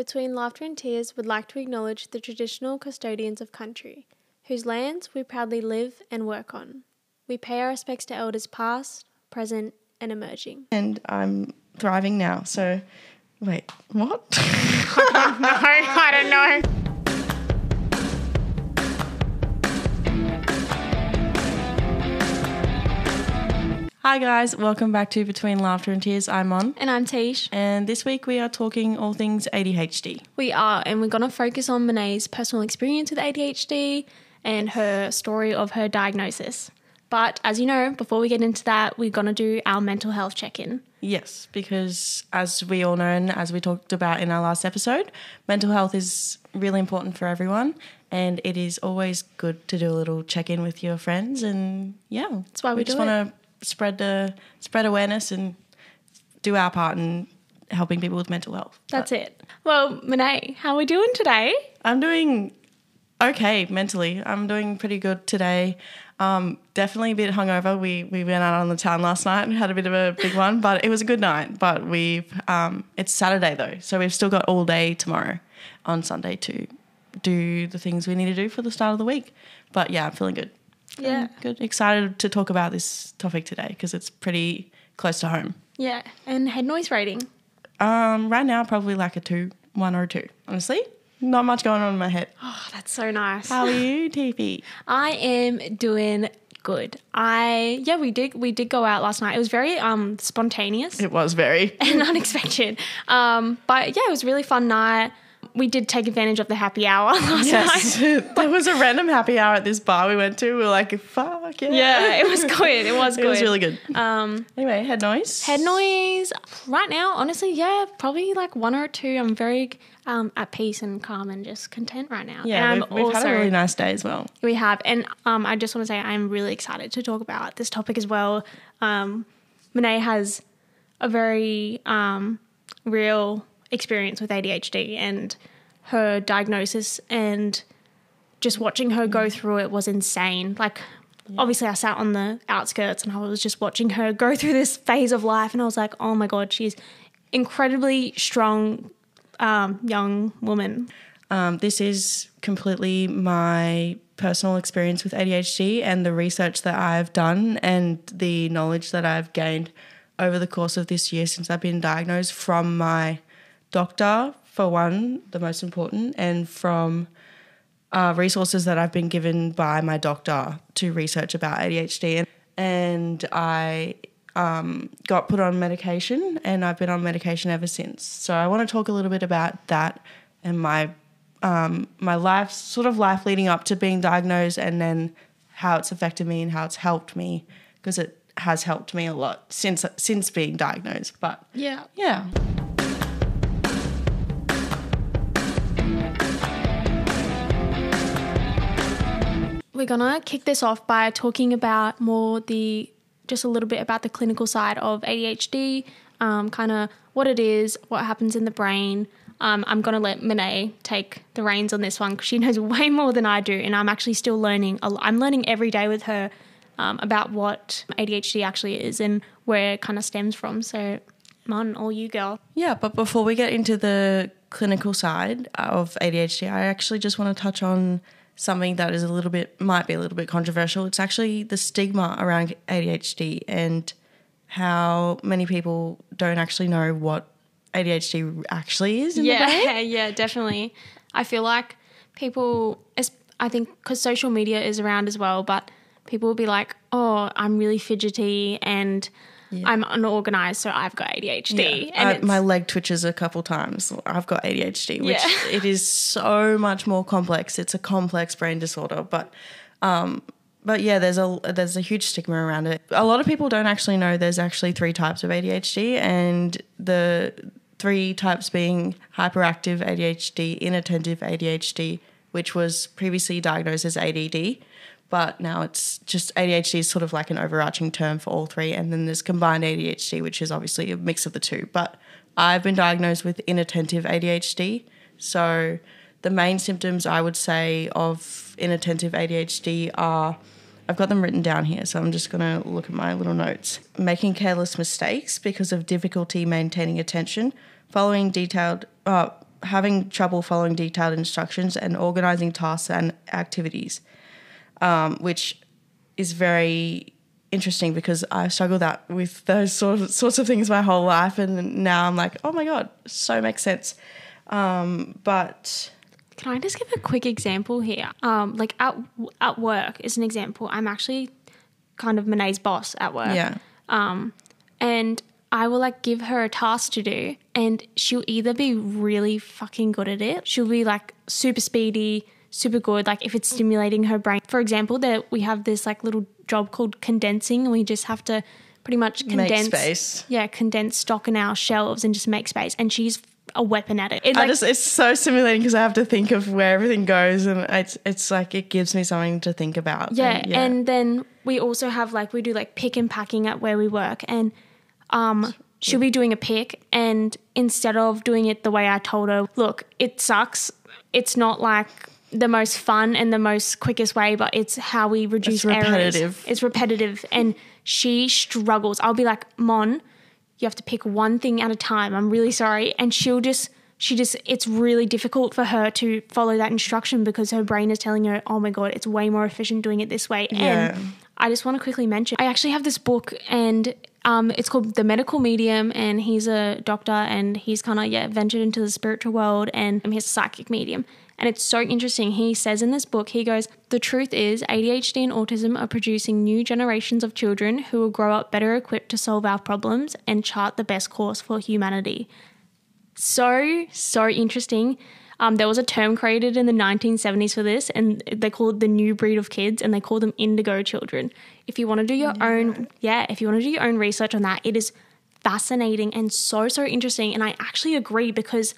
Between Laughter and Tears would like to acknowledge the traditional custodians of country, whose lands we proudly live and work on. We pay our respects to elders past, present, and emerging. And I'm thriving now. So, wait, what? no, I don't know. Hi, guys. Welcome back to Between Laughter and Tears. I'm Mon. And I'm Teish. And this week we are talking all things ADHD. We are, and we're going to focus on Monae's personal experience with ADHD and her story of her diagnosis. But as you know, before we get into that, we're going to do our mental health check in. Yes, because as we all know, and as we talked about in our last episode, mental health is really important for everyone. And it is always good to do a little check in with your friends. And yeah, that's why we, we just want to spread the spread awareness and do our part in helping people with mental health. That's but it. Well, Monae, how are we doing today? I'm doing okay mentally. I'm doing pretty good today. Um, definitely a bit hungover. We we went out on the town last night and had a bit of a big one, but it was a good night. But we've um, it's Saturday though, so we've still got all day tomorrow on Sunday to do the things we need to do for the start of the week. But yeah, I'm feeling good. Yeah. good. Excited to talk about this topic today because it's pretty close to home. Yeah. And head noise rating? Um, right now, probably like a two, one or a two. Honestly, not much going on in my head. Oh, that's so nice. How are you, TP? I am doing good. I yeah, we did we did go out last night. It was very um spontaneous. It was very and unexpected. Um, but yeah, it was a really fun night we did take advantage of the happy hour last yes. night. there was a random happy hour at this bar we went to. We were like, fuck yeah. Yeah, it was good. It was good. it was really good. Um, anyway, head noise. Head noise. Right now, honestly, yeah, probably like one or two. I'm very um, at peace and calm and just content right now. Yeah, we've, we've also, had a really nice day as well. We have. And um, I just want to say I'm really excited to talk about this topic as well. Um, Monae has a very um, real experience with ADHD and her diagnosis and just watching her go through it was insane. Like obviously I sat on the outskirts and I was just watching her go through this phase of life and I was like, "Oh my god, she's incredibly strong um, young woman." Um, this is completely my personal experience with ADHD and the research that I've done and the knowledge that I've gained over the course of this year since I've been diagnosed from my doctor, for one, the most important, and from uh, resources that I've been given by my doctor to research about ADHD. And I um, got put on medication, and I've been on medication ever since. So I want to talk a little bit about that and my um, my life, sort of life leading up to being diagnosed, and then how it's affected me and how it's helped me because it has helped me a lot since since being diagnosed. But yeah, yeah. We're gonna kick this off by talking about more the just a little bit about the clinical side of ADHD, um, kind of what it is, what happens in the brain. Um, I'm gonna let Monae take the reins on this one because she knows way more than I do, and I'm actually still learning. I'm learning every day with her um, about what ADHD actually is and where it kind of stems from. So, Mon, all you girl. Yeah, but before we get into the clinical side of ADHD, I actually just want to touch on something that is a little bit might be a little bit controversial. It's actually the stigma around ADHD and how many people don't actually know what ADHD actually is. yeah, yeah, definitely. I feel like people, I think, because social media is around as well, but people will be like, "Oh, I'm really fidgety and." Yeah. I'm unorganized, so I've got ADHD. Yeah. And I, my leg twitches a couple times. I've got ADHD, which yeah. it is so much more complex. It's a complex brain disorder, but um, but yeah, there's a there's a huge stigma around it. A lot of people don't actually know there's actually three types of ADHD, and the three types being hyperactive ADHD, inattentive ADHD, which was previously diagnosed as ADD, but now it's just ADHD is sort of like an overarching term for all three. And then there's combined ADHD, which is obviously a mix of the two. But I've been diagnosed with inattentive ADHD. So the main symptoms I would say of inattentive ADHD are I've got them written down here, so I'm just going to look at my little notes. Making careless mistakes because of difficulty maintaining attention, following detailed, uh, having trouble following detailed instructions and organizing tasks and activities, um, which is very interesting because I struggled that with those sort of, sorts of things my whole life, and now I'm like, oh my god, so makes sense. Um, but Can I just give a quick example here? Um, like at at work is an example. I'm actually kind of Monae's boss at work. yeah, Um, and I will like give her a task to do, and she'll either be really fucking good at it, she'll be like super speedy, super good. Like if it's stimulating her brain, for example, that we have this like little job called condensing, and we just have to pretty much make condense, space. yeah, condense stock in our shelves and just make space. And she's a weapon at it. It, I like, just it's so stimulating because I have to think of where everything goes, and it's it's like it gives me something to think about. Yeah, and then we also have like we do like pick and packing at where we work, and um, she'll be doing a pick, and instead of doing it the way I told her, look, it sucks. It's not like the most fun and the most quickest way, but it's how we reduce It's errors. repetitive. It's repetitive, and she struggles. I'll be like, Mon, you have to pick one thing at a time. I'm really sorry, and she'll just. She just, it's really difficult for her to follow that instruction because her brain is telling her, oh my God, it's way more efficient doing it this way. Yeah. And I just want to quickly mention I actually have this book and um, it's called The Medical Medium and he's a doctor and he's kind of yeah ventured into the spiritual world and he's a psychic medium and it's so interesting. He says in this book, he goes, The truth is, ADHD and autism are producing new generations of children who will grow up better equipped to solve our problems and chart the best course for humanity so so interesting. Um, there was a term created in the 1970s for this, and they called the new breed of kids, and they call them indigo children. If you want to do your own, yeah, if you want to do your own research on that, it is fascinating and so so interesting. And I actually agree because,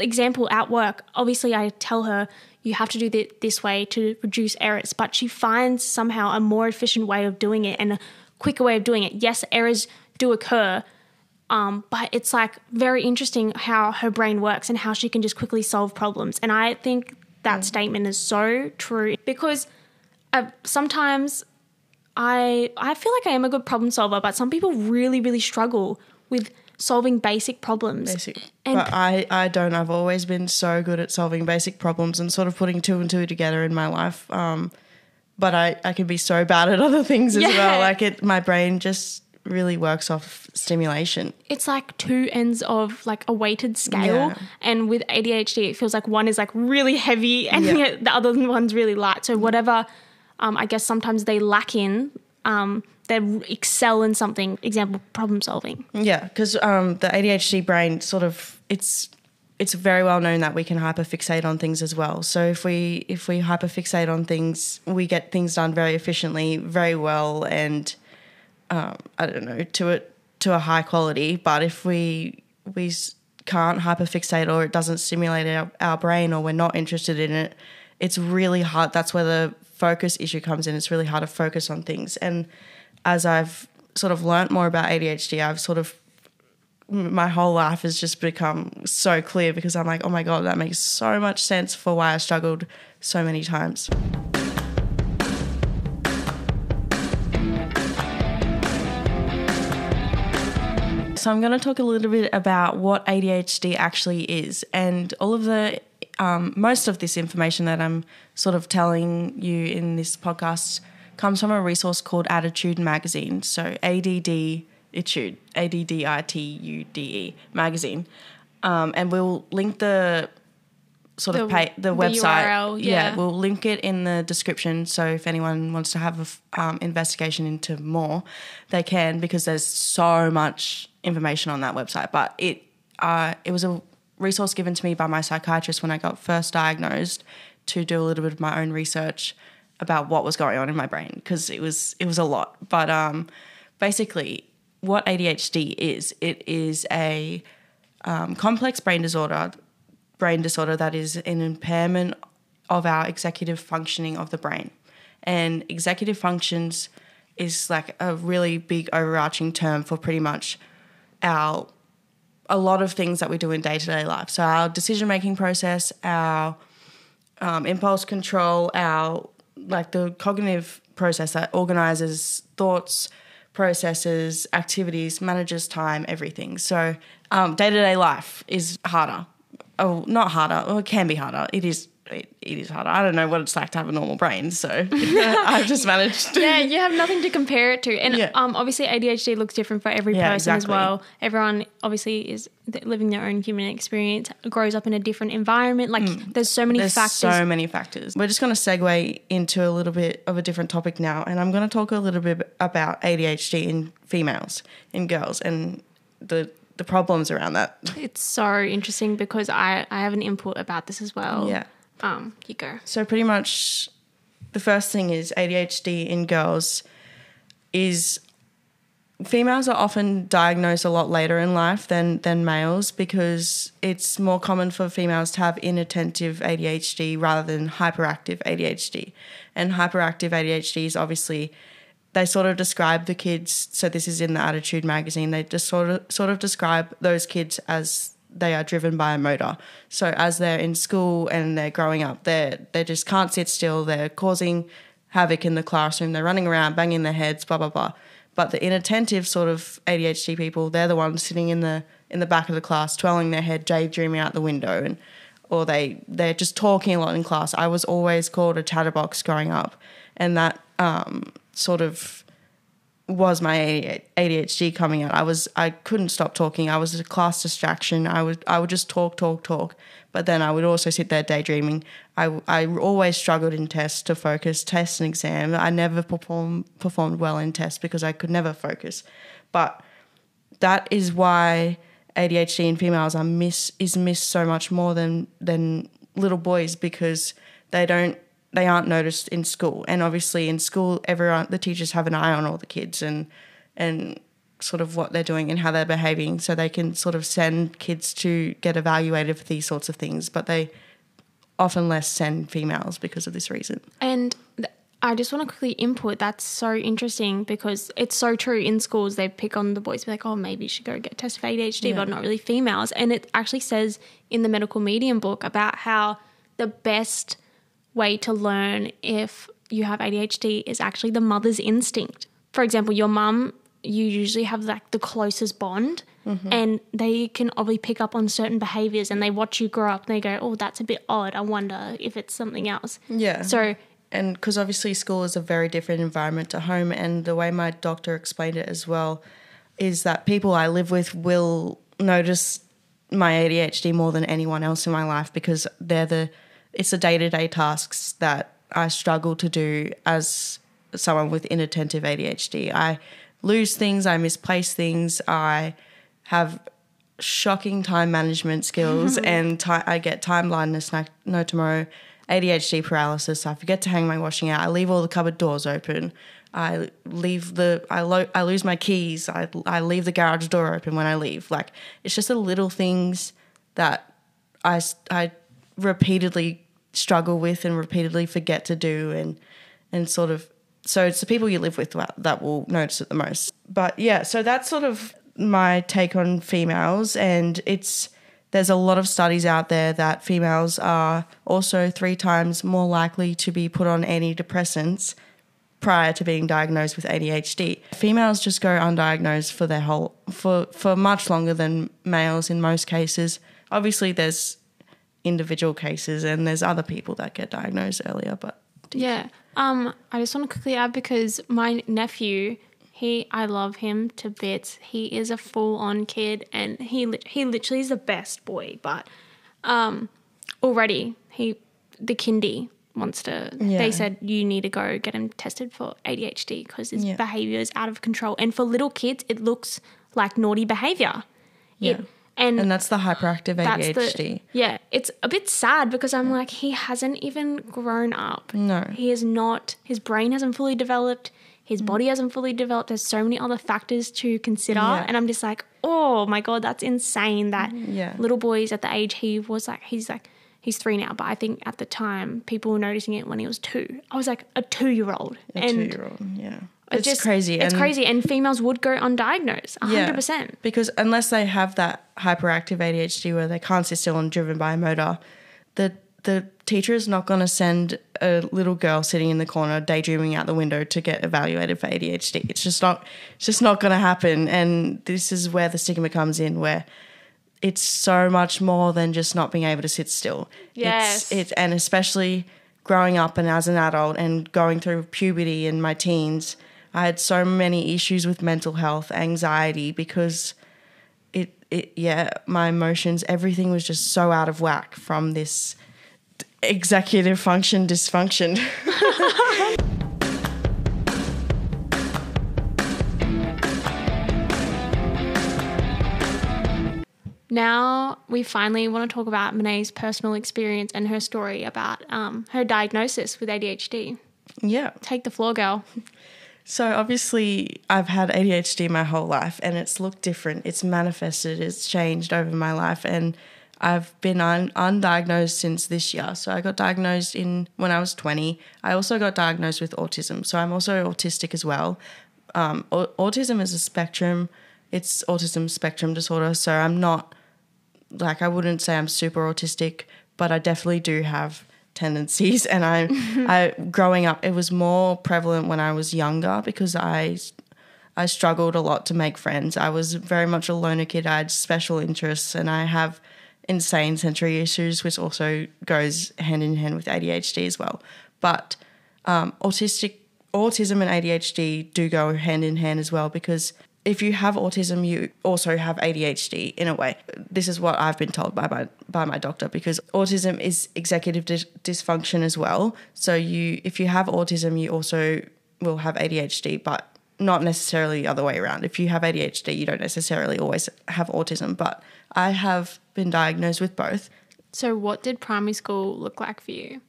example, at work, obviously I tell her you have to do it this way to reduce errors, but she finds somehow a more efficient way of doing it and a quicker way of doing it. Yes, errors do occur, um, but it's like very interesting how her brain works and how she can just quickly solve problems. And I think that statement is so true because uh, sometimes I I feel like I am a good problem solver, but some people really really struggle with solving basic problems. Basic. And- but I, I don't. I've always been so good at solving basic problems and sort of putting two and two together in my life. Um, but I, I can be so bad at other things as Yeah. well. Like it, my brain just really works off stimulation. It's like two ends of like a weighted scale, Yeah. and with ADHD, it feels like one is like really heavy and Yeah. the other one's really light. So whatever, um, I guess sometimes they lack in, um, they excel in something. Example, problem solving. Yeah, because um, the ADHD brain sort of it's it's very well known that we can hyperfixate on things as well. So if we if we hyperfixate on things, we get things done very efficiently, very well, and um, I don't know to it to a high quality. But if we we can't hyperfixate or it doesn't stimulate our, our brain or we're not interested in it, it's really hard. That's where the focus issue comes in. It's really hard to focus on things. And as I've sort of learnt more about ADHD, I've sort of my whole life has just become so clear because I'm like, oh my God, that makes so much sense for why I struggled so many times. So, I'm going to talk a little bit about what ADHD actually is. And all of the, um, most of this information that I'm sort of telling you in this podcast comes from a resource called ADDitude Magazine. So, ADD Itude, A D D I T U D E magazine. Um, and we'll link the sort of The- pay, the, the website. URL, yeah. we'll link it in the description. So if anyone wants to have an um, investigation into more, they can because there's so much information on that website. But it uh, it was a resource given to me by my psychiatrist when I got first diagnosed to do a little bit of my own research about what was going on in my brain because it was it was a lot. But um, basically, what ADHD is, it is a um, complex brain disorder brain disorder that is an impairment of our executive functioning of the brain. And executive functions is like a really big overarching term for pretty much our a lot of things that we do in day to day life. So our decision making process, our um, impulse control, our like the cognitive process that organizes thoughts, processes, activities, manages time, everything. So day to day life is harder oh, not harder. Well, it can be harder. It is. It, is harder. I don't know what it's like to have a normal brain, so I've just managed. To, yeah, you have nothing to compare it to, and Yeah. um, obviously ADHD looks different for every Yeah, person as well. Everyone obviously is living their own human experience, grows up in a different environment. Like there's so many. There's factors. so many factors. We're just going to segue into a little bit of a different topic now, and I'm going to talk a little bit about ADHD in females, in girls, and the the problems around that. it's so interesting because I I have an input about this as well. Yeah. Um, you go. So pretty much, the first thing is ADHD in girls is females are often diagnosed a lot later in life than than males because it's more common for females to have inattentive ADHD rather than hyperactive ADHD. And hyperactive ADHD is obviously they sort of describe the kids so this is in the ADDitude magazine they just sort of sort of describe those kids as they are driven by a motor. So as they're in school and they're growing up they they just can't sit still. They're causing havoc in the classroom. They're running around banging their heads blah blah blah. But the inattentive sort of ADHD people they're the ones sitting in the in the back of the class twirling their head daydreaming out the window and or they they're just talking a lot in class. I was always called a chatterbox growing up. And that um, sort of was my ADHD coming out. I was I couldn't stop talking. I was a class distraction. I would I would just talk talk talk, but then I would also sit there daydreaming. I, I always struggled in tests to focus, tests and exam. I never perform performed well in tests because I could never focus. But that is why ADHD in females are miss is missed so much more than than little boys because they don't they aren't noticed in school and obviously in school everyone the teachers have an eye on all the kids and and sort of what they're doing and how they're behaving so they can sort of send kids to get evaluated for these sorts of things but they often less send females because of this reason And th- I just want to quickly input. That's so interesting because it's so true. In schools, they pick on the boys, be like, "Oh, maybe you should go get tested for ADHD," but not really females. And it actually says in the medical medium book about how the best way to learn if you have ADHD is actually the mother's instinct. For example, your mum, you usually have like the closest bond. Mm-hmm. And they can obviously pick up on certain behaviors and they watch you grow up and they go, Oh, that's a bit odd. I wonder if it's something else. Yeah. So and because obviously school is a very different environment to home and the way my doctor explained it as well is that people i live with will notice my adhd more than anyone else in my life because they're the it's the day-to-day tasks that i struggle to do as someone with inattentive adhd i lose things i misplace things i have shocking time management skills and ti I get time blindness no, no tomorrow ADHD paralysis I forget to hang my washing out I leave all the cupboard doors open I leave the I, lo- I lose my keys I, I leave the garage door open when I leave. Like it's just the little things that I I repeatedly struggle with and repeatedly forget to do and and sort of so it's the people you live with that, will notice it the most but yeah so that's sort of my take on females and it's there's a lot of studies out there that females are also three times more likely to be put on antidepressants prior to being diagnosed with ADHD. Females just go undiagnosed for their whole for for much longer than males in most cases. Obviously there's individual cases and there's other people that get diagnosed earlier, but Yeah. Um, I just want to quickly add because my nephew, he, I love him to bits. He is a full-on kid, and he he literally is the best boy. But um, already he, the kindy wants to. Yeah. They said you need to go get him tested for ADHD because his Yeah. behavior is out of control. And for little kids, it looks like naughty behavior. Yeah. And and that's the hyperactive that's ADHD. the yeah. It's a bit sad because I'm like he hasn't even grown up. No. he is not. His brain hasn't fully developed. His mm. body hasn't fully developed. There's so many other factors to consider, Yeah. and I'm just like, oh my god, that's insane. That Yeah. little boys at the age he was like, he's like. He's three now, but I think at the time people were noticing it when he was two. I was like a two-year-old, a and two year old. Yeah. It It's just- crazy. It's and- crazy, and females would go undiagnosed, Yeah. hundred percent. Because unless they have that hyperactive ADHD where they can't sit still and driven by a motor, the the teacher is not going to send a little girl sitting in the corner daydreaming out the window to get evaluated for ADHD. It's just not it's just not going to happen and this is where the stigma comes in where it's so much more than just not being able to sit still. Yes. It's, it's and especially growing up and as an adult and going through puberty and my teens, I had so many issues with mental health, anxiety because it it yeah, my emotions, everything was just so out of whack from this executive function dysfunction. Now we finally want to talk about Monae's personal experience and her story about um, her diagnosis with ADHD. yeah. Take the floor, girl. So obviously, I've had ADHD my whole life, and it's looked different. It's manifested. It's changed over my life, and I've been un- undiagnosed since this year. So I got diagnosed in when I was twenty. I also got diagnosed with autism. So I'm also autistic as well. Um, au- autism is a spectrum. It's autism spectrum disorder. So I'm not like I wouldn't say I'm super autistic, but I definitely do have tendencies. And I, I growing up, it was more prevalent when I was younger because I, I struggled a lot to make friends. I was very much a loner kid. I had special interests, and I have insane sensory issues, which also goes hand in hand with ADHD as well. But um, autistic autism and ADHD do go hand in hand as well because if you have autism, you also have ADHD in a way. This is what I've been told by my by my doctor because autism is executive dis- dysfunction as well. So you, if you have autism, you also will have ADHD, but not necessarily the other way around. If you have ADHD, you don't necessarily always have autism. But I have been diagnosed with both. So, what did primary school look like for you?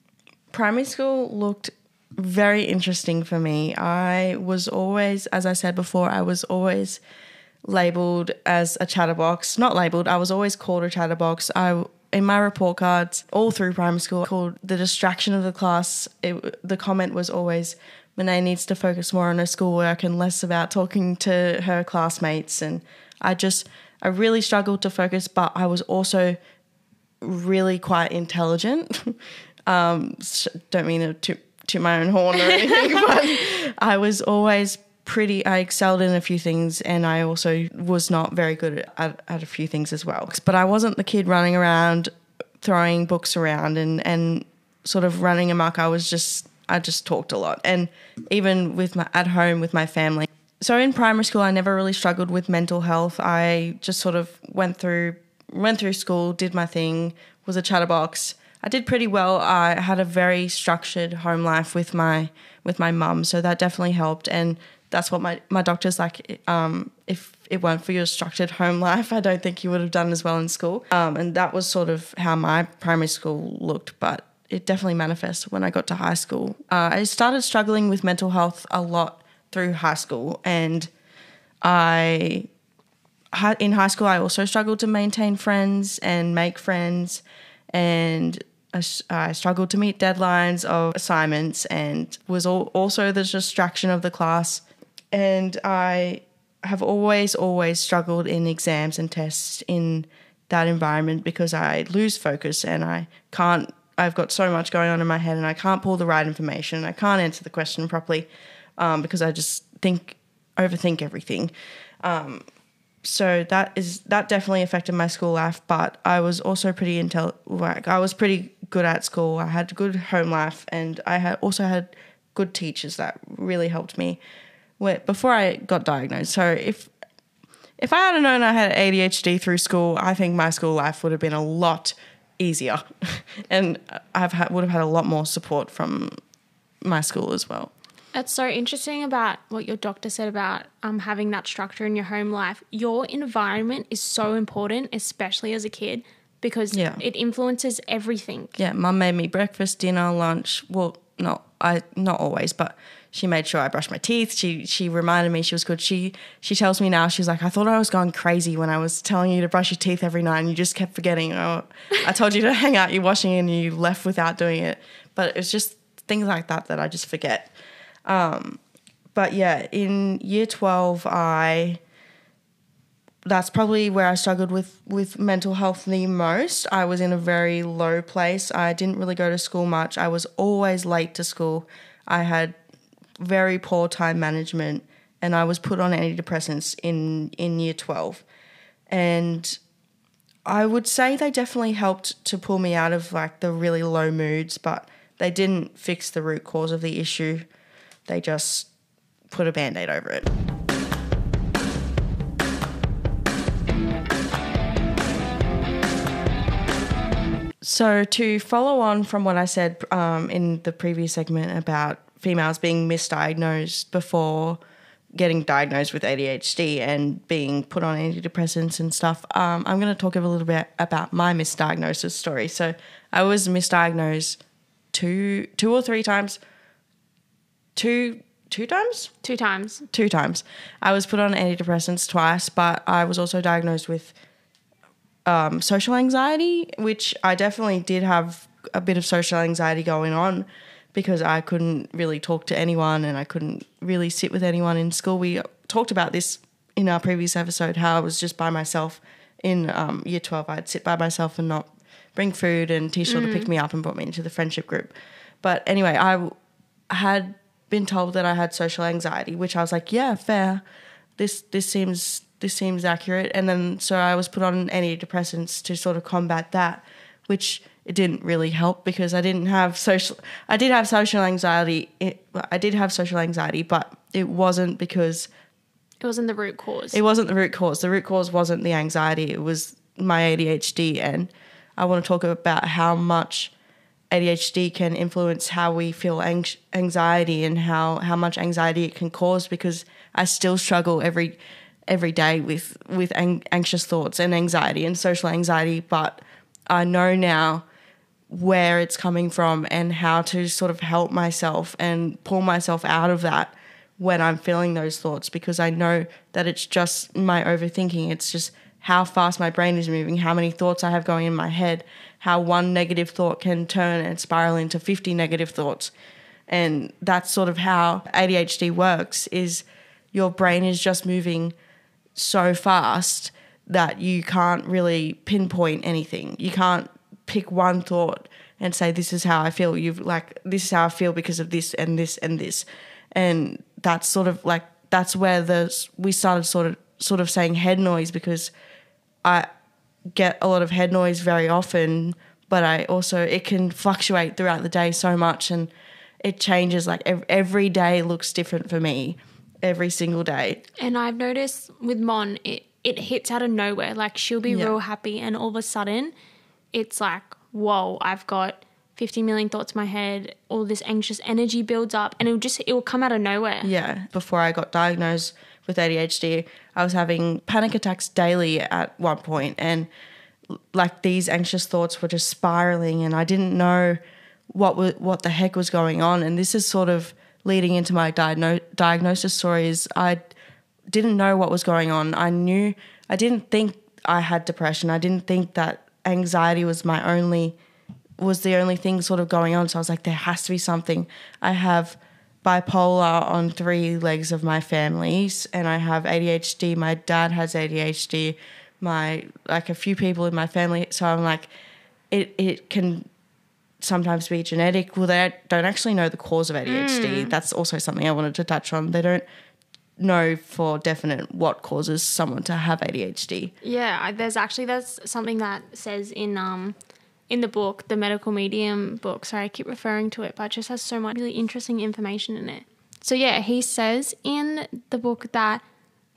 primary school looked very interesting for me. I was always, as I said before, I was always labeled as a chatterbox. Not labeled, I was always called a chatterbox. I in my report cards all through primary school called the distraction of the class. It, the comment was always Monae needs to focus more on her schoolwork and less about talking to her classmates. And I just, I really struggled to focus, but I was also really quite intelligent. um, don't mean to toot my own horn or anything, but I was always pretty. I excelled in a few things, and I also was not very good at, at a few things as well. But I wasn't the kid running around throwing books around and and sort of running amok. I was just I just talked a lot, and even with my at home with my family. So in primary school, I never really struggled with mental health. I just sort of went through went through school, did my thing, was a chatterbox. I did pretty well. I had a very structured home life with my with my mum, so that definitely helped. And that's what my my doctor's like. Um, if it weren't for your structured home life, I don't think you would have done as well in school. Um, and that was sort of how my primary school looked, but it definitely manifested when I got to high school. Uh, I started struggling with mental health a lot through high school, and I in high school, I also struggled to maintain friends and make friends, and I, I struggled to meet deadlines of assignments, and was also the distraction of the class. And I have always, always struggled in exams and tests in that environment because I lose focus and I can't. I've got so much going on in my head, and I can't pull the right information. I can't answer the question properly um, because I just think overthink everything so that is that definitely affected my school life but i was also pretty intel like i was pretty good at school i had good home life and i had also had good teachers that really helped me before i got diagnosed. So if if i had known i had adhd through school i think my school life would have been a lot easier. And i've would have had a lot more support from my school as well. It's so interesting about what your doctor said about um, having that structure in your home life. Your environment is so important, especially as a kid, because Yeah. it influences everything. yeah, mum made me breakfast, dinner, lunch. Well, not I not always, but she made sure I brushed my teeth. She she reminded me she was good. She she tells me now she's like I thought I was going crazy when I was telling you to brush your teeth every night and you just kept forgetting. Oh, I told you to hang out your washing and you left without doing it. But it was just things like that that I just forget. Um, but yeah, in year twelve, I that's probably where I struggled with with mental health the most. I was in a very low place. I didn't really go to school much. I was always late to school. I had very poor time management and I was put on antidepressants in in year 12. And I would say they definitely helped to pull me out of like the really low moods, but they didn't fix the root cause of the issue. They just put a band aid over it. So, to follow on from what I said um, in the previous segment about females being misdiagnosed before getting diagnosed with ADHD and being put on antidepressants and stuff, um, I'm going to talk a little bit about my misdiagnosis story. So, I was misdiagnosed two, two or three times. Two, two times, Two times. two times. I was put on antidepressants twice, but I was also diagnosed with um, social anxiety, which I definitely did have a bit of social anxiety going on because I couldn't really talk to anyone and I couldn't really sit with anyone in school. We talked about this in our previous episode how I was just by myself in um, year 12. I'd sit by myself and not bring food, and teacher would pick me up and brought me into the friendship group. But anyway, I had been told that I had social anxiety, which I was like, yeah, fair. This this seems this seems accurate. And then so I was put on antidepressants to sort of combat that, which it didn't really help because I didn't have social. I did have social anxiety. It, I did have social anxiety, but it wasn't because It wasn't the root cause. it wasn't the root cause. The root cause wasn't the anxiety. It was my ADHD, and I want to talk about how much ADHD can influence how we feel anx- anxiety and how how much anxiety it can cause. Because I still struggle every every day with with ang- anxious thoughts and anxiety and social anxiety, but I know now where it's coming from and how to sort of help myself and pull myself out of that when I'm feeling those thoughts because I know that it's just my overthinking. It's just how fast my brain is moving, how many thoughts I have going in my head, how one negative thought can turn and spiral into 50 negative thoughts. And that's sort of how ADHD works is your brain is just moving so fast that you can't really pinpoint anything. You can't pick one thought and say this is how I feel. You've like this is how I feel because of this and this and this, and that's sort of like that's where the we started sort of sort of saying head noise because I get a lot of head noise very often, but I also it can fluctuate throughout the day so much and it changes like every day looks different for me every single day. And I've noticed with Mon, it, it hits out of nowhere. Like she'll be Yeah. real happy, and all of a sudden, it's like, whoa, I've got 50 million thoughts in my head. All this anxious energy builds up, and it'll just it will come out of nowhere. Yeah, before I got diagnosed with ADHD, I was having panic attacks daily at one point, and like these anxious thoughts were just spiraling, and I didn't know what wa- what the heck was going on. And this is sort of leading into my diagno- diagnosis stories. I didn't know what was going on. I knew I didn't think I had depression. I didn't think that anxiety was my only was the only thing sort of going on. So I was like, there has to be something. I have bipolar on three legs of my families, and I have ADHD. My dad has ADHD. My like a few people in my family. So I'm like, it it can sometimes be genetic. Well, they don't actually know the cause of ADHD. That's also something I wanted to touch on. They don't know for definite what causes someone to have ADHD. Yeah, there's actually there's something that says in um in the book, the medical medium book. Sorry, I keep referring to it, but it just has so much really interesting information in it. So yeah, he says in the book that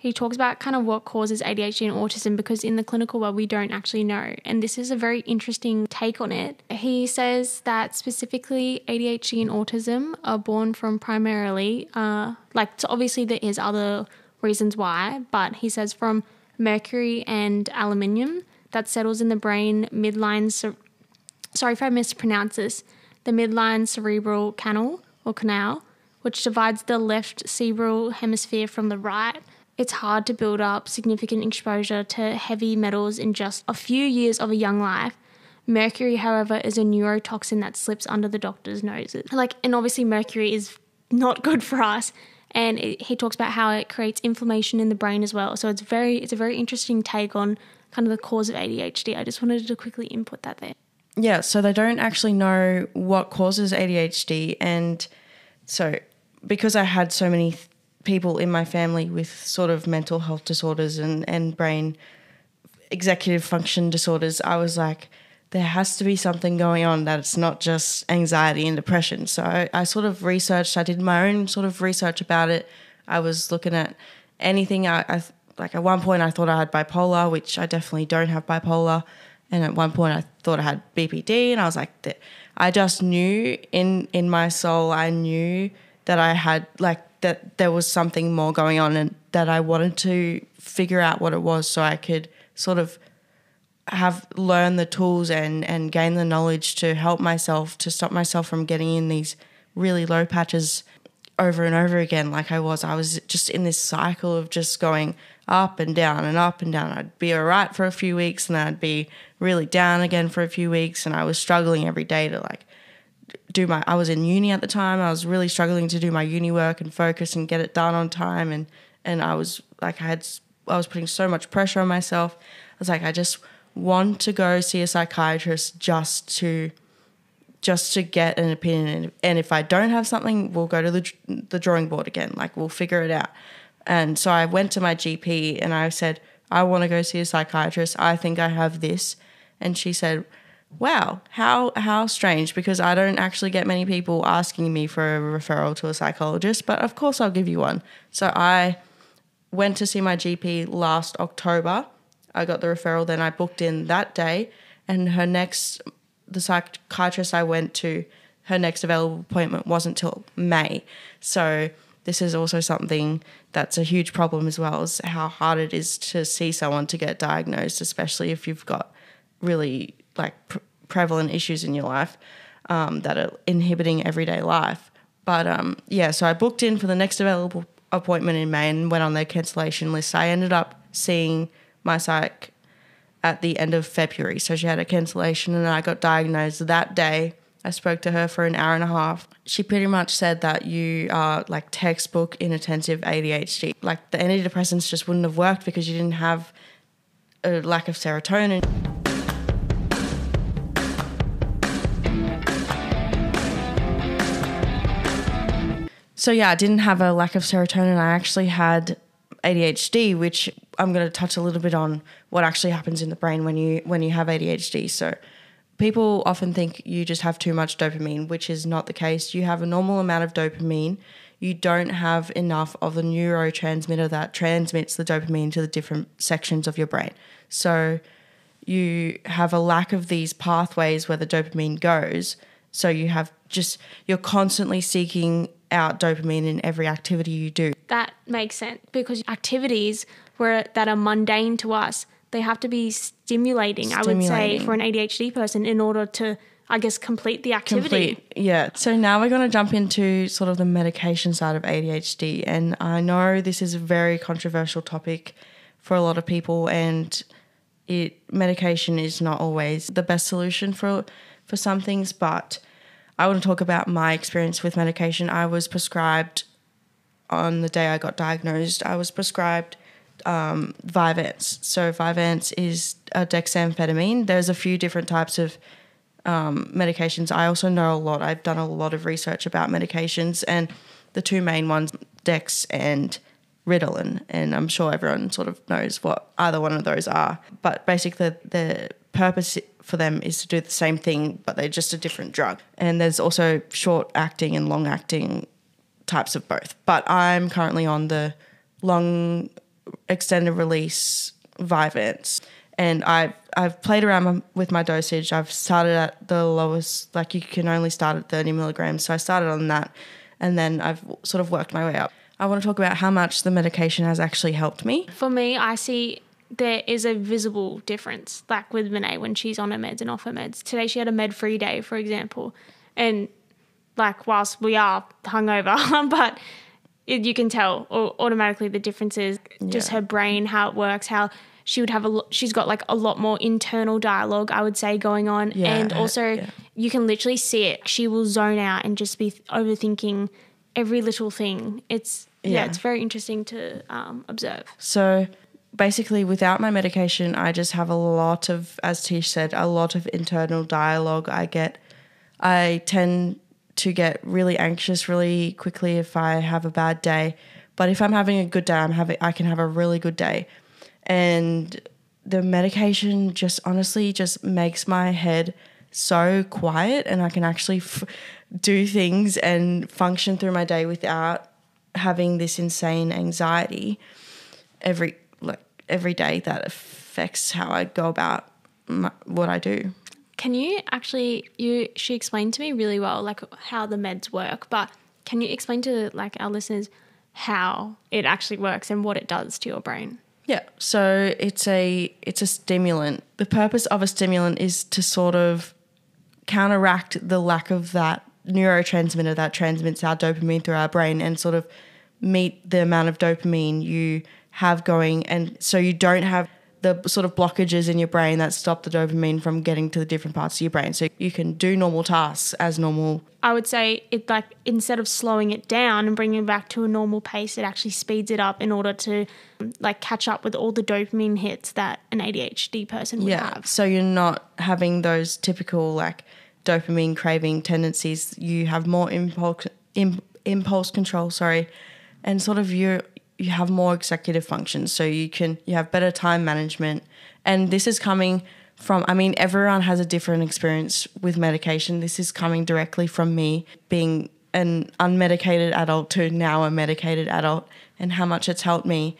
he talks about kind of what causes ADHD and autism because in the clinical world we don't actually know, and this is a very interesting take on it. He says that specifically ADHD and autism are born from primarily, uh, like so obviously there is other reasons why, but he says from mercury and aluminium that settles in the brain midline. cer- sorry if I mispronounce this. The midline cerebral canal or canal, which divides the left cerebral hemisphere from the right. It's hard to build up significant exposure to heavy metals in just a few years of a young life. Mercury, however, is a neurotoxin that slips under the doctor's noses. Like, and obviously, mercury is not good for us. And it, he talks about how it creates inflammation in the brain as well. So it's very, it's a very interesting take on kind of the cause of ADHD. I just wanted to quickly input that there. Yeah, so they don't actually know what causes ADHD. And so, because I had so many people in my family with sort of mental health disorders and, and brain executive function disorders, I was like, there has to be something going on that it's not just anxiety and depression. So I, I sort of researched, I did my own sort of research about it. I was looking at anything. I, I like at one point I thought I had bipolar, which I definitely don't have bipolar. And at one point I thought I had BPD, and I was like, I just knew in in my soul, I knew that I had like that there was something more going on, and that I wanted to figure out what it was so I could sort of have learned the tools and and gain the knowledge to help myself to stop myself from getting in these really low patches over and over again like I was. I was just in this cycle of just going up and down and up and down. I'd be all right for a few weeks and then I'd be really down again for a few weeks and I was struggling every day to like do my I was in uni at the time. I was really struggling to do my uni work and focus and get it done on time. And and I was like I had I was putting so much pressure on myself. I was like I just want to go see a psychiatrist just to just to get an opinion. And if I don't have something we'll go to the the drawing board again. Like we'll figure it out. And so I went to my GP and I said I want to go see a psychiatrist. I think I have this. And she said wow how how strange because I don't actually get many people asking me for a referral to a psychologist but of course I'll give you one so I went to see my GP last October I got the referral. Then I booked in that day, and her next, the psychiatrist I went to, her next available appointment wasn't till May. So this is also something that's a huge problem as well as how hard it is to see someone to get diagnosed, especially if you've got really like pr- prevalent issues in your life um, that are inhibiting everyday life. But um, yeah, so I booked in for the next available appointment in May and went on their cancellation list. I ended up seeing my psych at the end of February. So she had a cancellation and I got diagnosed that day. I spoke to her for an hour and a half. She pretty much said that you are like textbook inattentive ADHD. Like the antidepressants just wouldn't have worked because you didn't have a lack of serotonin. So yeah, I didn't have a lack of serotonin. I actually had ADHD, which I'm going to touch a little bit on what actually happens in the brain when you when you have ADHD. So people often think you just have too much dopamine, which is not the case. You have a normal amount of dopamine. You don't have enough of the neurotransmitter that transmits the dopamine to the different sections of your brain. So you have a lack of these pathways where the dopamine goes. So you have just you're constantly seeking out dopamine in every activity you do. That makes sense because activities where that are mundane to us, they have to be stimulating, stimulating. I would say, for an ADHD person in order to I guess complete the activity. Complete, yeah. So now we're going to jump into sort of the medication side of ADHD and I know this is a very controversial topic for a lot of people and it medication is not always the best solution for for some things, but I want to talk about my experience with medication. I was prescribed on the day I got diagnosed. I was prescribed um, Vyvanse. So Vyvanse is a dexamphetamine. There's a few different types of um, medications. I also know a lot. I've done a lot of research about medications, and the two main ones, Dex and Ritalin, and I'm sure everyone sort of knows what either one of those are. But basically, the purpose for them is to do the same thing, but they're just a different drug. And there's also short acting and long acting types of both. But I'm currently on the long extended release Vyvanse. And I've, I've played around with my dosage. I've started at the lowest, like you can only start at 30 milligrams. So I started on that and then I've sort of worked my way up. I want to talk about how much the medication has actually helped me. For me, I see there is a visible difference, like with Monae when she's on her meds and off her meds. Today she had a med free day, for example, and like whilst we are hungover, but it, you can tell automatically the differences. Just her brain, how it works, how she would have a she's got like a lot more internal dialogue i would say going on yeah, and also yeah. you can literally see it she will zone out and just be overthinking every little thing it's yeah, yeah it's very interesting to um, observe so basically without my medication i just have a lot of as Teish said a lot of internal dialogue. I get i tend to get really anxious really quickly if i have a bad day. But if i'm having a good day i'm having i can have a really good day. And the medication just honestly just makes my head so quiet and I can actually f- do things and function through my day without having this insane anxiety every every day that affects how I go about my, what I do. Can you actually you she explained to me really well like how the meds work, but can you explain to like our listeners how it actually works and what it does to your brain? Yeah. So it's a it's a stimulant. The purpose of a stimulant is to sort of counteract the lack of that neurotransmitter that transmits our dopamine through our brain and sort of meet the amount of dopamine you have going and so you don't have the sort of blockages in your brain that stop the dopamine from getting to the different parts of your brain. So you can do normal tasks as normal. I would say it like instead of slowing it down and bringing it back to a normal pace, it actually speeds it up in order to like catch up with all the dopamine hits that an ADHD person would yeah have. so you're not having those typical like dopamine craving tendencies. You have more impulse im, impulse control sorry and sort of you you have more executive functions so you can you have better time management and this is coming from i mean everyone has a different experience with medication this is coming directly from me being an unmedicated adult to now a medicated adult and how much it's helped me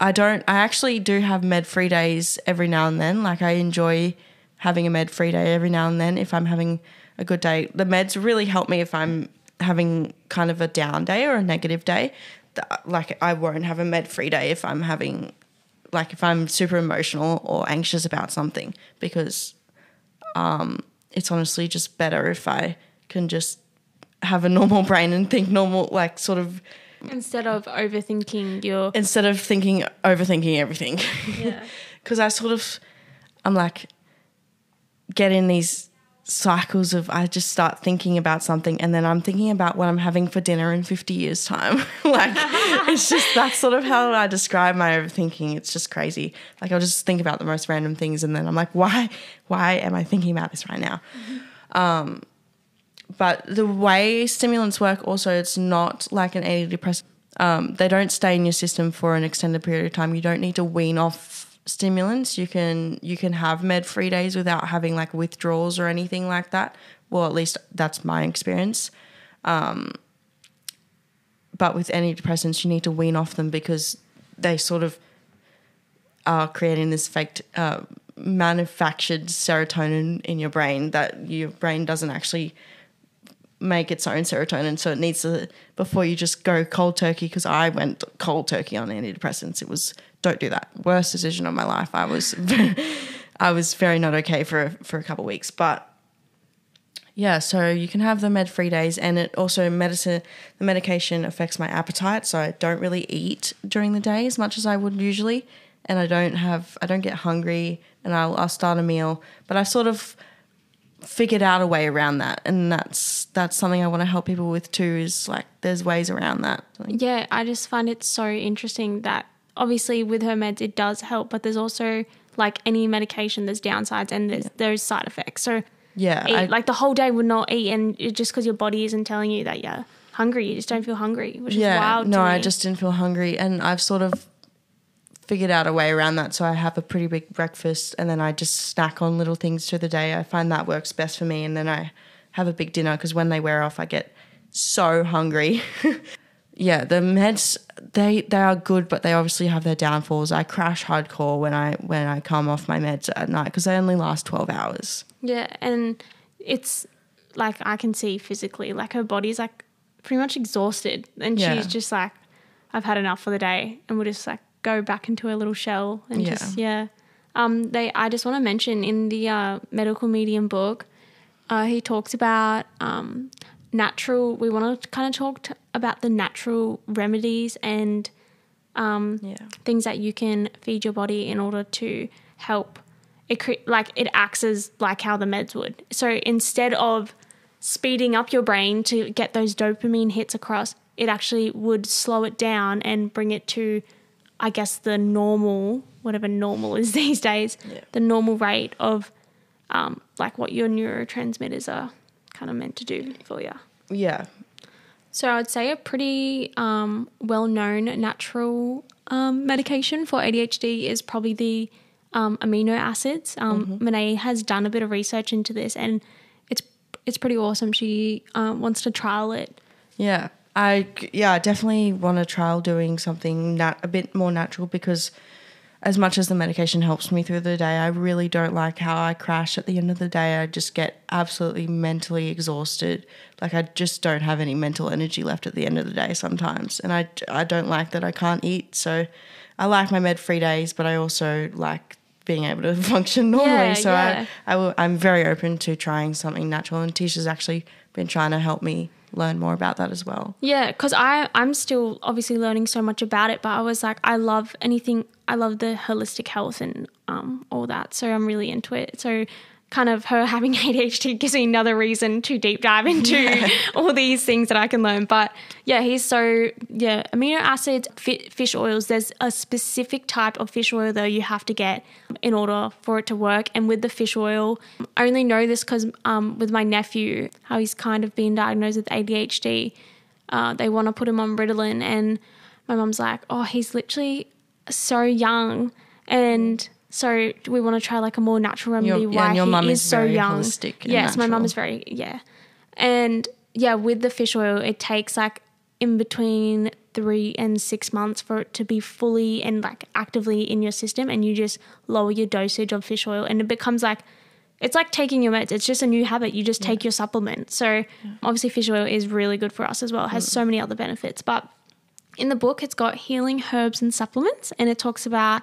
I don't. I actually do have med free days every now and then. Like I enjoy having a med free day every now and then if I'm having a good day. The meds really help me if I'm having kind of a down day or a negative day. Like I won't have a med free day if I'm having, like if I'm super emotional or anxious about something because, um, it's honestly just better if I can just have a normal brain and think normal, like sort of Instead of overthinking your instead of thinking overthinking everything Yeah. because i sort of i'm like get in these cycles of i just start thinking about something and then i'm thinking about what i'm having for dinner in 50 years time. Like it's just that's sort of how i describe my overthinking. It's just crazy. Like i'll just think about the most random things and then i'm like why why am i thinking about this right now? Um, but the way stimulants work also it's not like an antidepressant. Um, they don't stay in your system for an extended period of time. You don't need to wean off stimulants. You can you can have med free days without having like withdrawals or anything like that. Well at least that's my experience. Um, but with antidepressants you need to wean off them because they sort of are creating this fake uh, manufactured serotonin in your brain that your brain doesn't actually make its own serotonin. So it needs to before you just go cold turkey because i went cold turkey on antidepressants. It was don't do that. Worst decision of my life. I was i was very not okay for for a couple weeks but yeah so you can have the med free days and it also medicine the medication affects my appetite. So i don't really eat during the day as much as i would usually. And i don't have i don't get hungry and i'll, I'll start a meal but i sort of figured out a way around that. And that's that's something i want to help people with too is like there's ways around that. Yeah, I just find it so interesting that obviously with her meds it does help, but there's also like any medication, there's downsides and there's there's side effects. So yeah eat, I, like the whole day would not eat, and just because your body isn't telling you that you're hungry, you just don't feel hungry, which is wild. no i just didn't feel hungry and i've sort of figured out a way around that so i have a pretty big breakfast and then i just snack on little things through the day i find that works best for me and then i have a big dinner because when they wear off i get so hungry yeah the meds they they are good but they obviously have their downfalls i crash hardcore when i when i come off my meds at night because they only last 12 hours Yeah, and it's like I can see physically, like her body's like pretty much exhausted, and Yeah. she's just like, "I've had enough for the day," and we'll just like go back into her little shell and Yeah. just yeah. Um, they I just want to mention in the uh, medical medium book, uh, he talks about um, natural. We want to kind of talk t- about the natural remedies and yeah things that you can feed your body in order to help it cre- like it acts as like how the meds would so instead of speeding up your brain to get those dopamine hits across it actually would slow it down and bring it to i guess the normal whatever normal is these days Yeah. the normal rate of um, like what your neurotransmitters are kind of meant to do for you yeah so I would say a pretty um, well-known natural um, medication for ADHD is probably the um, amino acids. Um, Mm-hmm. Monae has done a bit of research into this, and it's it's pretty awesome. She um, wants to trial it. Yeah, I yeah, I definitely want to trial doing something nat- a bit more natural because as much as the medication helps me through the day, I really don't like how I crash at the end of the day. I just get absolutely mentally exhausted. Like I just don't have any mental energy left at the end of the day sometimes, and I I don't like that I can't eat. So I like my med free days, but I also like being able to function normally. Yeah, so yeah. I, I will, I'm very open to trying something natural, and Teish's actually been trying to help me learn more about that as well. Yeah, because I I'm still obviously learning so much about it, but I was like, I love anything. I love the holistic health and um all that, so I'm really into it. So kind of her having ADHD gives me another reason to deep dive into all these things that I can learn. But yeah, he's so yeah amino acids, fi- fish oils. There's a specific type of fish oil though you have to get in order for it to work. And with the fish oil, I only know this because um with my nephew, how he's kind of been diagnosed with ADHD uh, they want to put him on Ritalin, and my mum's like, "Oh, he's literally so young, and so we want to try like a more natural remedy Your- why and your he mum is, is so young." yes, my mum is very yeah, and yeah, with the fish oil, it takes like in between three and six months for it to be fully and like actively in your system, and you just lower your dosage of fish oil, and it becomes like it's like taking your meds. It's just a new habit. You just take your supplement. So obviously, fish oil is really good for us as well. It has mm. so many other benefits. But in the book, it's got healing herbs and supplements, and it talks about.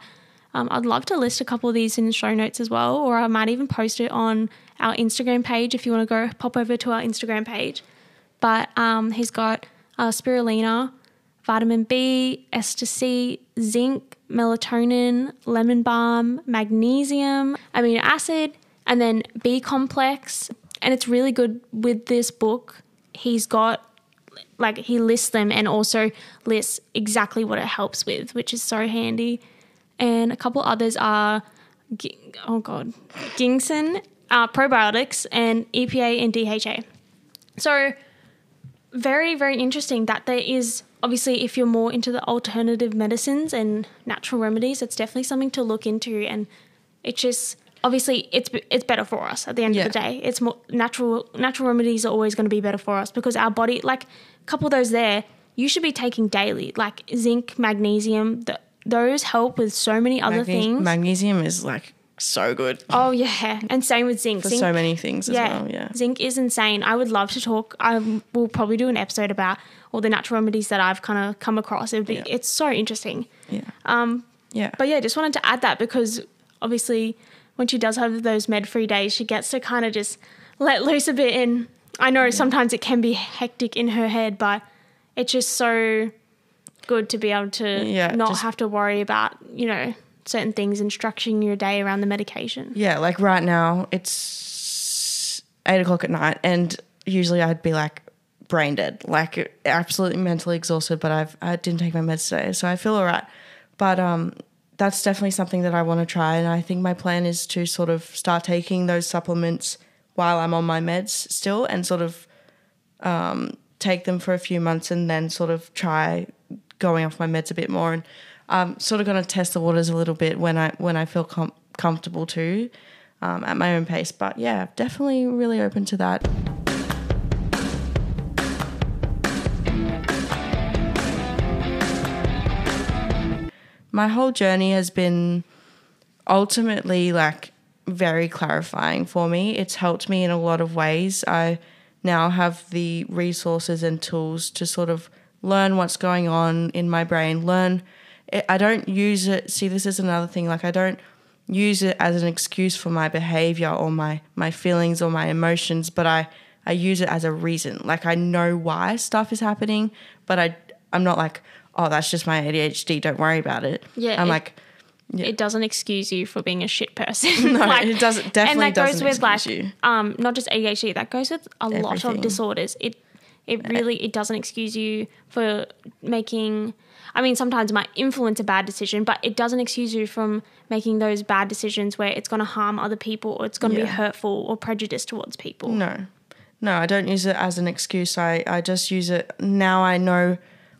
Um, I'd love to list a couple of these in the show notes as well, or I might even post it on our Instagram page if you want to go pop over to our Instagram page. But um, he's got uh, spirulina, vitamin B, C, zinc, melatonin, lemon balm, magnesium, amino acid, and then B complex. And it's really good with this book. He's got like he lists them and also lists exactly what it helps with, which is so handy. And a couple others are, oh god, ginseng, uh, probiotics, and EPA and DHA. So very very interesting that there is obviously if you're more into the alternative medicines and natural remedies it's definitely something to look into and it's just obviously it's it's better for us at the end Yeah. of the day it's more natural natural remedies are always going to be better for us because our body like a couple of those there you should be taking daily like zinc magnesium th- those help with so many other Magne- things Magnesium is like so good oh yeah and same with zinc for zinc so many things as well. Yeah. Zinc is insane. I would love to talk. I will probably do an episode about all the natural remedies that I've kind of come across. It would be, Yeah. It's so interesting. Yeah. Um, Yeah. but yeah, just wanted to add that because obviously when she does have those med free days, she gets to kind of just let loose a bit. And I know sometimes it can be hectic in her head, but it's just so good to be able to Yeah, not just- have to worry about, you know, certain things and structuring your day around the medication. Yeah, like right now it's eight o'clock at night, and usually I'd be like brain dead, like absolutely mentally exhausted. But I've I didn't take my meds today, so I feel alright. But um, that's definitely something that I want to try, and I think my plan is to sort of start taking those supplements while I'm on my meds still, and sort of um, take them for a few months, and then sort of try going off my meds a bit more and I'm sort of going to test the waters a little bit when I when I feel com- comfortable too, um, at my own pace. But yeah, definitely really open to that. My whole journey has been ultimately like very clarifying for me. It's helped me in a lot of ways. I now have the resources and tools to sort of learn what's going on in my brain, learn I don't use it. See, this is another thing. Like, I don't use it as an excuse for my behavior or my my feelings or my emotions, but I I use it as a reason. Like, I know why stuff is happening, but I I'm not like, oh, that's just my ADHD. Don't worry about it. Yeah, I'm it- like, It doesn't excuse you for being a shit person. no, it doesn't. Definitely and that goes doesn't with like excuse you. um not just ADHD that goes with a lot of disorders it it really it doesn't excuse you for making I mean sometimes it might influence a bad decision but it doesn't excuse you from making those bad decisions where it's going to harm other people or it's going to be hurtful or prejudiced towards people No, no, I don't use it as an excuse. I, I just use it now. I know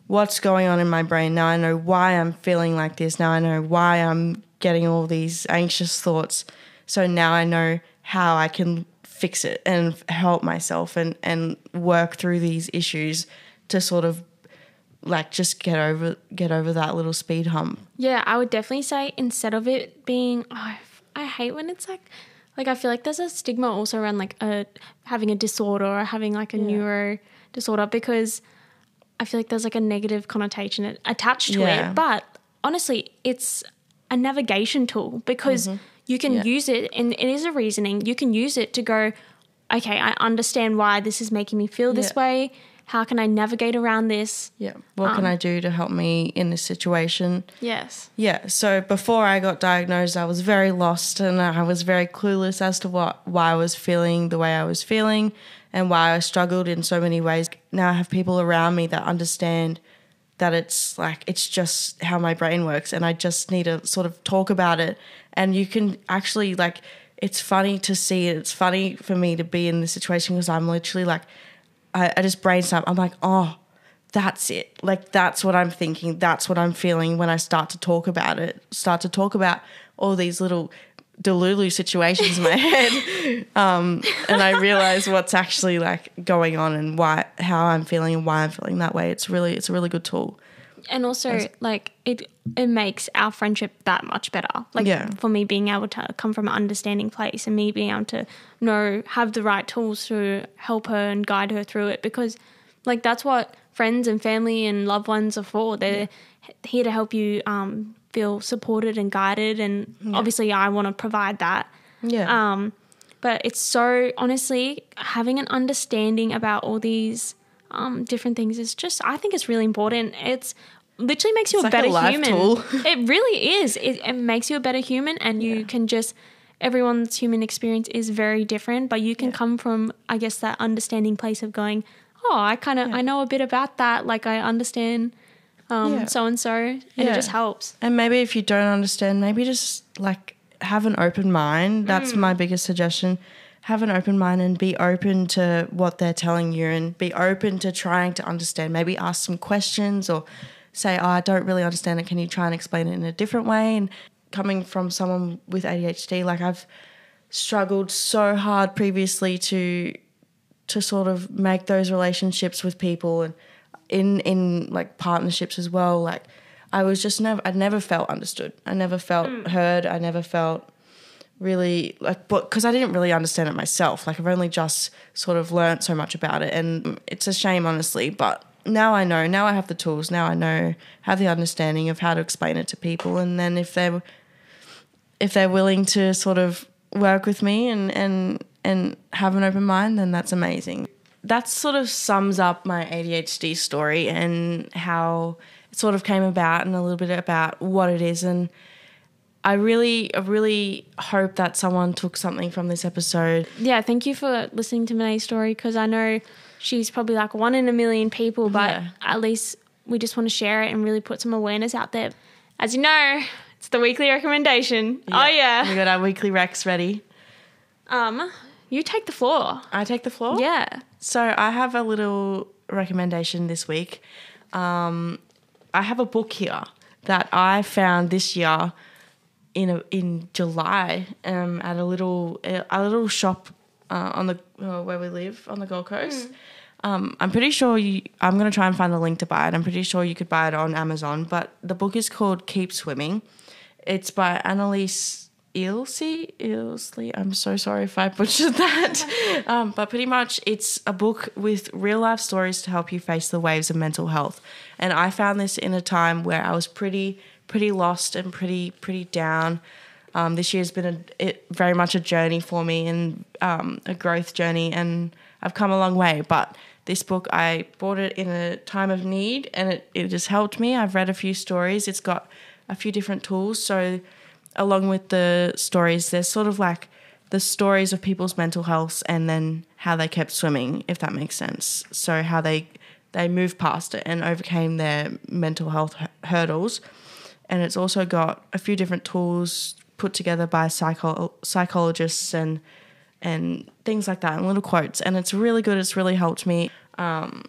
what's going on in my brain. Now I know why I'm feeling like this. Now I know why I'm getting all these anxious thoughts. So now I know how I can fix it and help myself and, and work through these issues to sort of like just get over get over that little speed hump. Yeah, I would definitely say instead of it being, oh, I hate when it's like, like I feel like there's a stigma also around like a having a disorder or having like a neuro disorder because I feel like there's like a negative connotation attached to Yeah. it. But honestly, it's a navigation tool because mm-hmm. you can Yeah. use it and it is a reasoning. You can use it to go, okay, I understand why this is making me feel this Yeah. way. How can I navigate around this? Yeah. What can um, I do to help me in this situation? Yes. Yeah, so before I got diagnosed, I was very lost and I was very clueless as to what why I was feeling the way I was feeling and why I struggled in so many ways. Now I have people around me that understand that it's like it's just how my brain works and I just need to sort of talk about it and you can actually like it's funny to see it. It's funny for me to be in this situation because I'm literally like I, I just brainstorm. I'm like, oh, that's it. Like that's what I'm thinking. That's what I'm feeling when I start to talk about it. Start to talk about all these little delulu situations in my head, um, and I realize what's actually like going on and why, how I'm feeling and why I'm feeling that way. It's really, it's a really good tool. and also like it it makes our friendship that much better like Yeah. for me being able to come from an understanding place and me being able to know have the right tools to help her and guide her through it because like that's what friends and family and loved ones are for they're here to help you um, feel supported and guided and obviously i want to provide that Yeah, um, but it's so honestly having an understanding about all these um, different things is just I think it's really important. It's literally makes you It's a like a better life human. tool. it really is. It, it makes you a better human, and you can just everyone's human experience is very different. But you can come from I guess that understanding place of going, oh, I kind of I know a bit about that. Like I understand um so and so, and it just helps. and maybe if you don't understand, maybe just like have an open mind. That's my biggest suggestion. Have an open mind and be open to what they're telling you and be open to trying to understand. Maybe ask some questions or say, oh, I don't really understand it. Can you try and explain it in a different way? And coming from someone with ADHD, like I've struggled so hard previously to to sort of make those relationships with people and in in like partnerships as well like i was just never i never felt understood. I never felt mm. heard. I never felt really like but because i didn't really understand it myself. Like i've only just sort of learnt so much about it. And it's a shame honestly but now i know. Now i have the tools. Now i know have the understanding of how to explain it to people. And then if they're if they're willing to sort of work with me and and and have an open mind, then that's amazing. That sort of sums up my ADHD story and how it sort of came about and a little bit about what it is and I really I really hope that someone took something from this episode. yeah, thank you for listening to Monae's story because I know she's probably like one in a million people, but Yeah. at least we just want to share it and really put some awareness out there. As you know, it's the weekly recommendation. Oh yeah. We got our weekly Rex ready. Um, you take the floor. I take the floor? Yeah. So I have a little recommendation this week. Um, I have a book here that I found this year in a, in July um, at a little a little shop uh, on the uh, where we live on the Gold Coast. Um, I'm pretty sure you. I'm going to try and find a link to buy it. I'm pretty sure you could buy it on Amazon. But the book is called Keep Swimming. It's by Annalise Ilsey. Ilsley. I'm so sorry if I butchered that. um, but pretty much, it's a book with real life stories to help you face the waves of mental health. And I found this in a time where I was pretty, pretty lost and pretty, pretty down. Um, this year's been a, it, very much a journey for me and um, a growth journey, and I've come a long way. But this book, I bought it in a time of need, and it, it has helped me. I've read a few stories. It's got a few different tools. So, along with the stories, there's sort of like the stories of people's mental health, and then how they kept swimming, if that makes sense. So how they they moved past it and overcame their mental health hu- hurdles. And it's also got a few different tools put together by psycho- psychologists and and things like that and little quotes. And it's really good. It's really helped me um,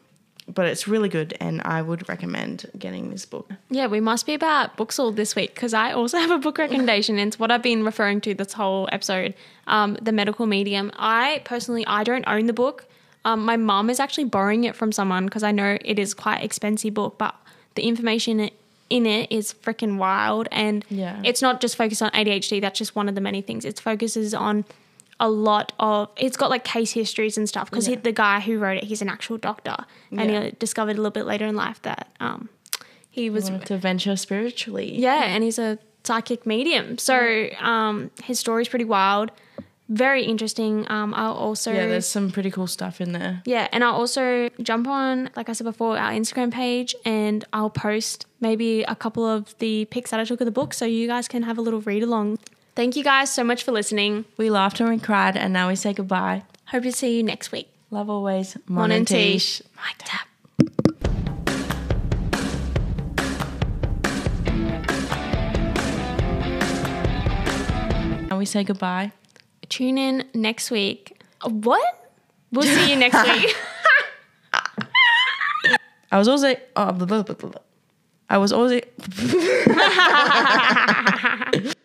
but it's really good, and I would recommend getting this book. Yeah, we must be about books all this week because I also have a book recommendation. and it's what I've been referring to this whole episode. Um, the medical medium. I personally, I don't own the book. Um, my mum is actually borrowing it from someone because I know it is quite expensive book, but the information in it is freaking wild, and Yeah. it's not just focused on ADHD. That's just one of the many things. It focuses on a lot of. It's got like case histories and stuff because Yeah. the guy who wrote it, he's an actual doctor, and Yeah. he discovered a little bit later in life that um, he was Wanted to venture spiritually. yeah, and he's a psychic medium. So um, his story's pretty wild, very interesting. Um, I'll also Yeah, there's some pretty cool stuff in there. yeah, and I'll also jump on, like I said before, our Instagram page, and I'll post maybe a couple of the pics that I took of the book, so you guys can have a little read along. Thank you guys so much for listening. We laughed and we cried, and now we say goodbye. Hope to see you next week. Love always. Mon Mon and Teish. Mic tap. Now we say goodbye. Tune in next week. Uh, What? We'll see you next week. I was also. Oh, blah, blah, blah, blah. I was also.